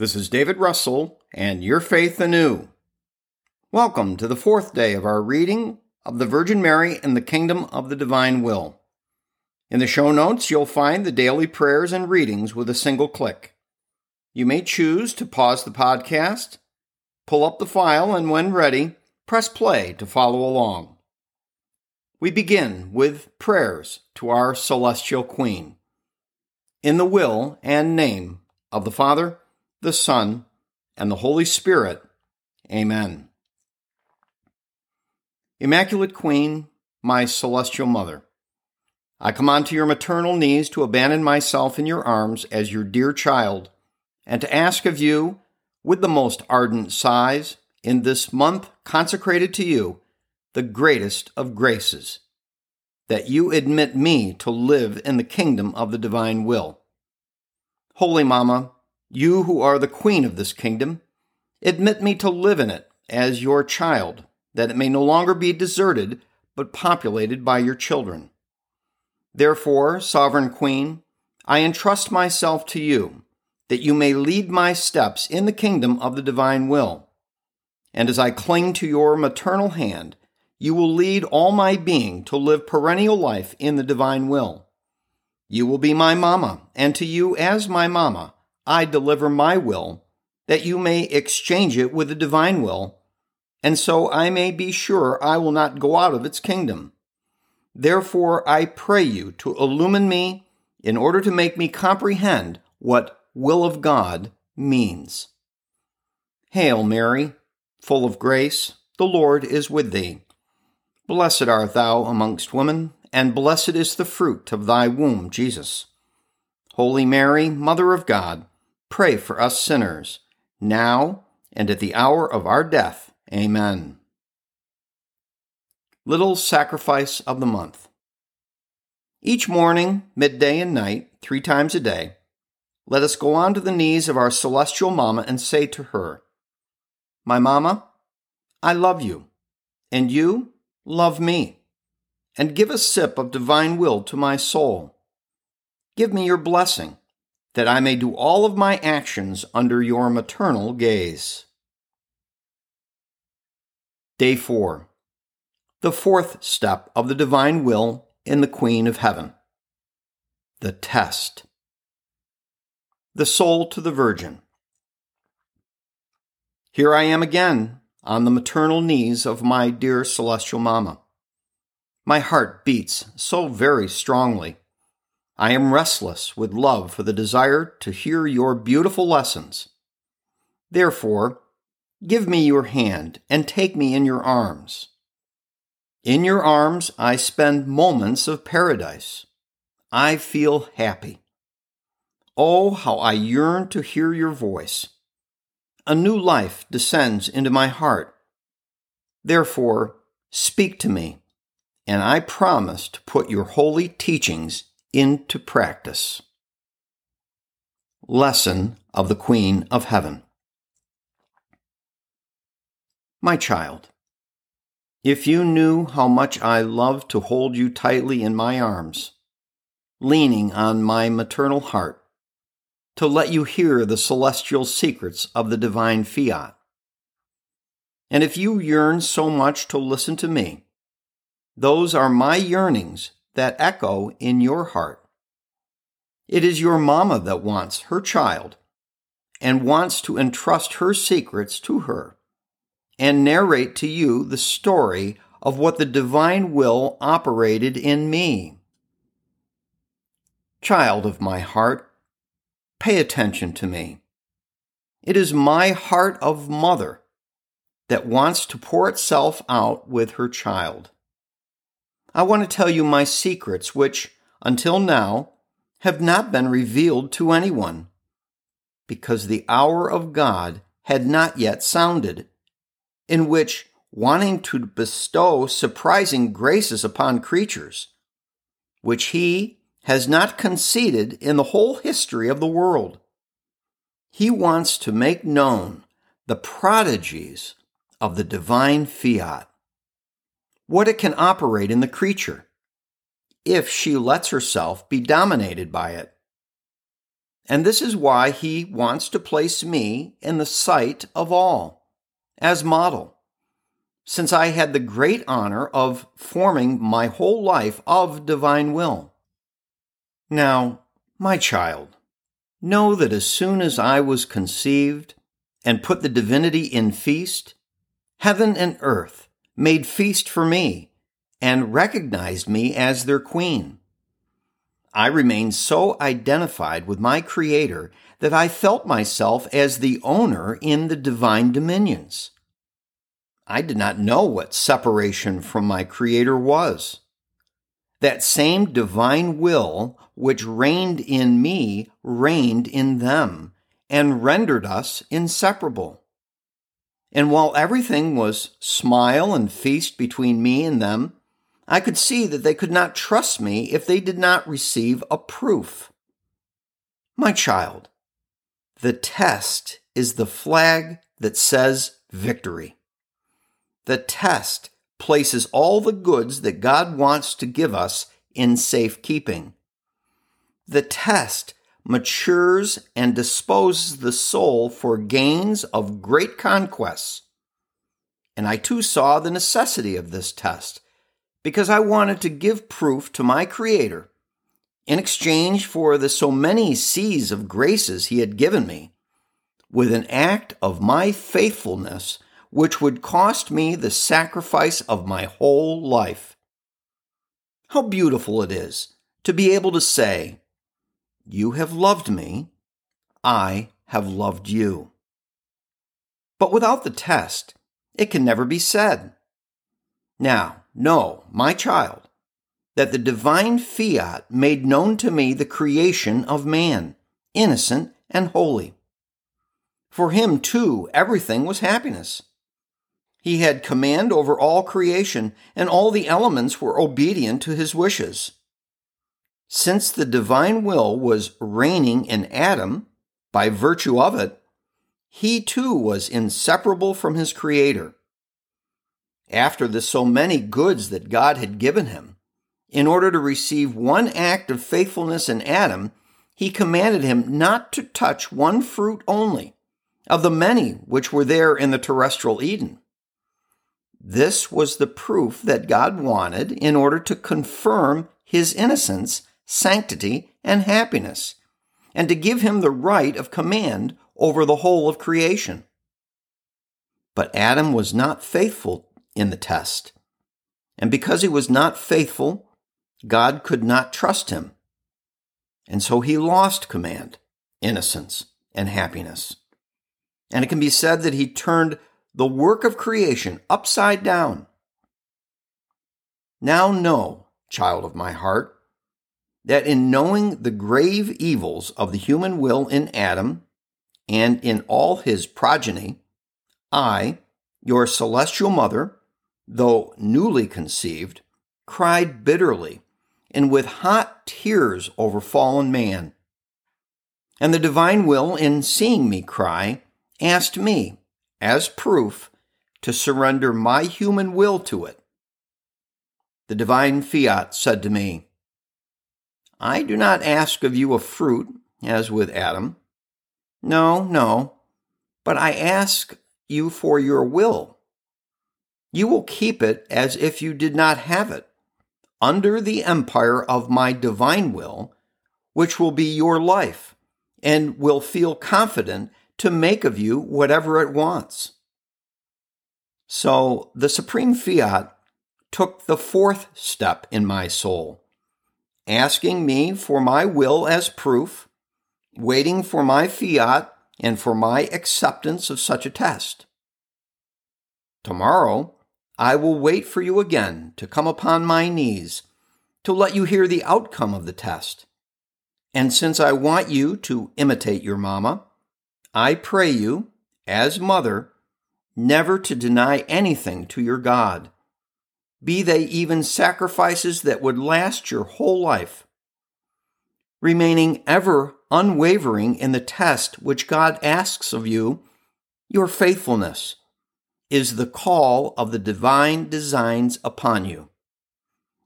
This is David Russell and Your Faith Anew. Welcome to the fourth day of our reading of the Virgin Mary and the Kingdom of the Divine Will. In the show notes, you'll find the daily prayers and readings with a single click. You may choose to pause the podcast, pull up the file, and when ready, press play to follow along. We begin with prayers to our Celestial Queen. In the will and name of the Father, the Son, and the Holy Spirit. Amen. Immaculate Queen, my celestial mother, I come onto your maternal knees to abandon myself in your arms as your dear child, and to ask of you, with the most ardent sighs, in this month consecrated to you, the greatest of graces, that you admit me to live in the kingdom of the divine will. Holy Mamma, you who are the queen of this kingdom, admit me to live in it as your child, that it may no longer be deserted, but populated by your children. Therefore, Sovereign Queen, I entrust myself to you, that you may lead my steps in the kingdom of the divine will. And as I cling to your maternal hand, you will lead all my being to live perennial life in the divine will. You will be my mamma, and to you, as my mamma, I deliver my will, that you may exchange it with the divine will, and so I may be sure I will not go out of its kingdom. Therefore, I pray you to illumine me in order to make me comprehend what will of God means. Hail, Mary, full of grace, the Lord is with thee. Blessed art thou amongst women, and blessed is the fruit of thy womb, Jesus. Holy Mary, Mother of God, pray for us sinners, now and at the hour of our death. Amen. Little Sacrifice of the Month. Each morning, midday, and night, three times a day, let us go on to the knees of our celestial Mamma and say to her, My Mamma, I love you, and you love me, and give a sip of divine will to my soul. Give me your blessing, that I may do all of my actions under your maternal gaze. Day 4 the fourth step of the divine will in the Queen of Heaven. The test. The soul to the Virgin. Here I am again on the maternal knees of my dear celestial Mamma. My heart beats so very strongly. I am restless with love for the desire to hear your beautiful lessons. Therefore, give me your hand and take me in your arms. In your arms, I spend moments of paradise. I feel happy. Oh, how I yearn to hear your voice. A new life descends into my heart. Therefore, speak to me, and I promise to put your holy teachings into practice. Lesson of the Queen of Heaven. My child, if you knew how much I love to hold you tightly in my arms, leaning on my maternal heart, to let you hear the celestial secrets of the divine fiat. And if you yearn so much to listen to me, those are my yearnings that echo in your heart. It is your mama that wants her child and wants to entrust her secrets to her and narrate to you the story of what the divine will operated in me. Child of my heart, pay attention to me. It is my heart of mother that wants to pour itself out with her child. I want to tell you my secrets, which, until now, have not been revealed to anyone, because the hour of God had not yet sounded, in which, wanting to bestow surprising graces upon creatures, which he has not conceded in the whole history of the world, he wants to make known the prodigies of the divine fiat, what it can operate in the creature if she lets herself be dominated by it. And this is why he wants to place me in the sight of all as model, since I had the great honor of forming my whole life of divine will. Now, my child, know that as soon as I was conceived and put the divinity in feast, heaven and earth made feast for me and recognized me as their queen. I remained so identified with my Creator that I felt myself as the owner in the divine dominions. I did not know what separation from my Creator was. That same divine will which reigned in me reigned in them and rendered us inseparable. And while everything was smile and feast between me and them, I could see that they could not trust me if they did not receive a proof. My child, the test is the flag that says victory. The test places all the goods that God wants to give us in safekeeping. The test matures and disposes the soul for gains of great conquests. And I too saw the necessity of this test because I wanted to give proof to my Creator in exchange for the so many seas of graces He had given me with an act of my faithfulness which would cost me the sacrifice of my whole life. How beautiful it is to be able to say, You have loved me, I have loved you. But without the test, it can never be said. Now, know, my child, that the divine fiat made known to me the creation of man, innocent and holy. For him, too, everything was happiness. He had command over all creation, and all the elements were obedient to his wishes. Since the divine will was reigning in Adam, by virtue of it, he too was inseparable from his Creator. After the so many goods that God had given him, in order to receive one act of faithfulness in Adam, he commanded him not to touch one fruit only of the many which were there in the terrestrial Eden. This was the proof that God wanted in order to confirm his innocence, sanctity, and happiness, and to give him the right of command over the whole of creation. But Adam was not faithful in the test. And because he was not faithful, God could not trust him. And so he lost command, innocence, and happiness. And it can be said that he turned the work of creation upside down. Now know, child of my heart, that in knowing the grave evils of the human will in Adam and in all his progeny, I, your celestial mother, though newly conceived, cried bitterly and with hot tears over fallen man. And the divine will, in seeing me cry, asked me, as proof to surrender my human will to it. The divine fiat said to me, I do not ask of you a fruit, as with Adam. No, no, but I ask you for your will. You will keep it as if you did not have it, under the empire of my divine will, which will be your life and will feel confident to make of you whatever it wants. So the supreme fiat took the fourth step in my soul, asking me for my will as proof, waiting for my fiat and for my acceptance of such a test. Tomorrow, I will wait for you again to come upon my knees to let you hear the outcome of the test. And since I want you to imitate your mama, I pray you, as mother, never to deny anything to your God, be they even sacrifices that would last your whole life, remaining ever unwavering in the test which God asks of you, your faithfulness is the call of the divine designs upon you.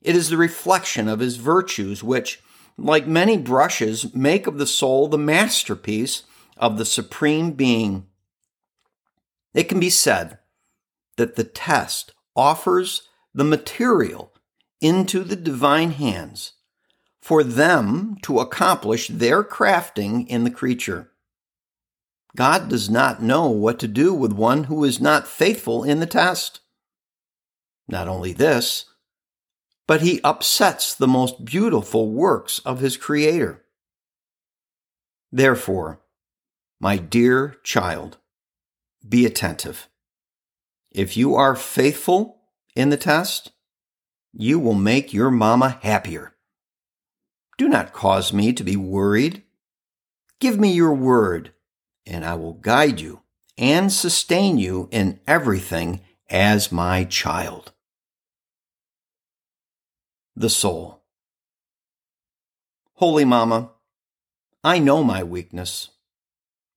It is the reflection of his virtues, which, like many brushes, make of the soul the masterpiece of the Supreme Being. It can be said that the test offers the material into the divine hands for them to accomplish their crafting in the creature. God does not know what to do with one who is not faithful in the test. Not only this, but he upsets the most beautiful works of his Creator. Therefore, my dear child, be attentive. If you are faithful in the test, you will make your mama happier. Do not cause me to be worried. Give me your word and I will guide you and sustain you in everything as my child. The Soul Holy Mama, I know my weakness,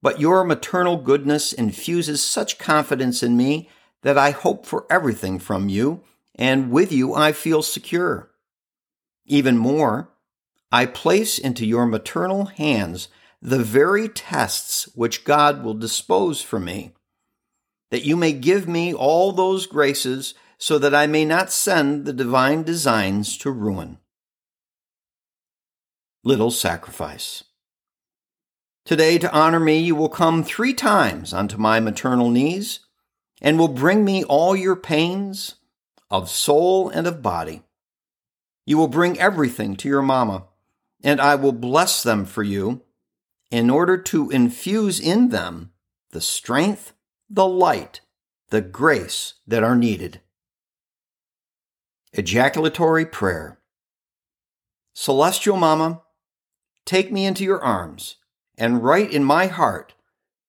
but your maternal goodness infuses such confidence in me that I hope for everything from you, and with you I feel secure. Even more, I place into your maternal hands the very tests which God will dispose for me, that you may give me all those graces so that I may not send the divine designs to ruin. Little sacrifice. Today, to honor me, you will come three times unto my maternal knees, and will bring me all your pains of soul and of body. You will bring everything to your mamma, and I will bless them for you in order to infuse in them the strength, the light, the grace that are needed. Ejaculatory Prayer Celestial Mama, take me into your arms and write in my heart,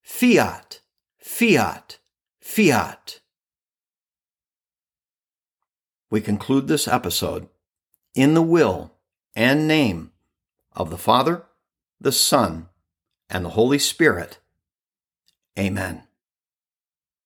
Fiat, Fiat, Fiat. We conclude this episode in the will and name of the Father, the Son, and the Holy Spirit. Amen.